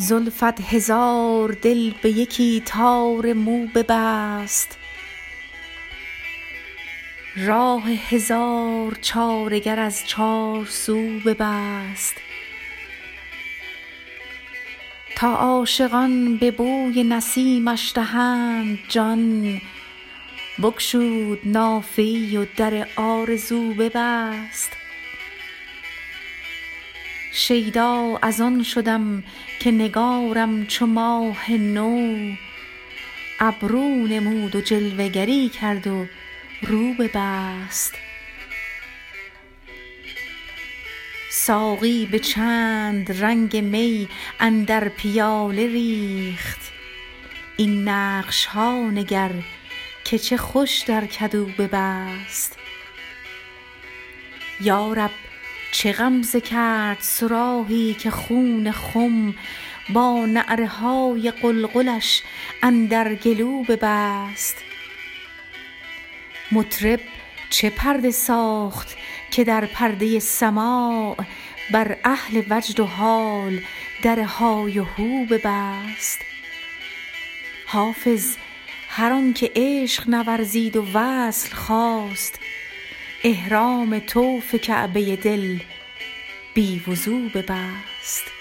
زلفت هزار دل به یکی تار مو ببست. راه هزار چاره گر از چار سو ببست. تا عاشقان به بوی نسیمش دهند جان بگشود نافه و در آرزو ببست. شیدا از آن شدم که نگارم چو ماه نو. ابرو نمود و جلوه گری کرد و رو ببست. ساقی به چند رنگ می اندر پیاله ریخت. این نقش ها نگر که چه خوش در کدو ببست. یا رب چه غمزه کرد صراحی که خون خم با نعره های غلغلش اندر گلو ببست. مطرب چه پرده ساخت که در پرده سماع بر اهل وجد و حال در های و هو ببست. حافظ هر آنک عشق نورزید و وصل خواست احرام طوف کعبه دل بی وضو ببست.